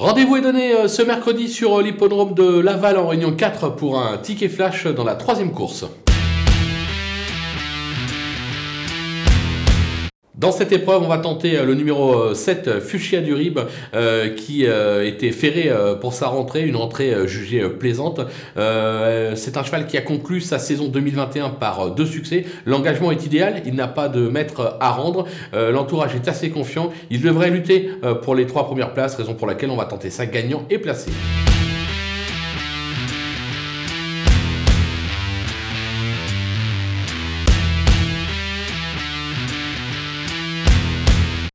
Rendez-vous est donné euh, ce mercredi sur l'hippodrome de Laval en Réunion 4 pour un ticket flash dans la troisième course. Dans cette épreuve, on va tenter euh, le numéro 7, euh, Fuchsia du Rib, euh, qui était ferré pour sa rentrée, une rentrée jugée plaisante. c'est un cheval qui a conclu sa saison 2021 par deux succès. L'engagement est idéal, il n'a pas de maître à rendre. L'entourage est assez confiant. Il devrait lutter pour les trois premières places, raison pour laquelle on va tenter ça gagnant et placé.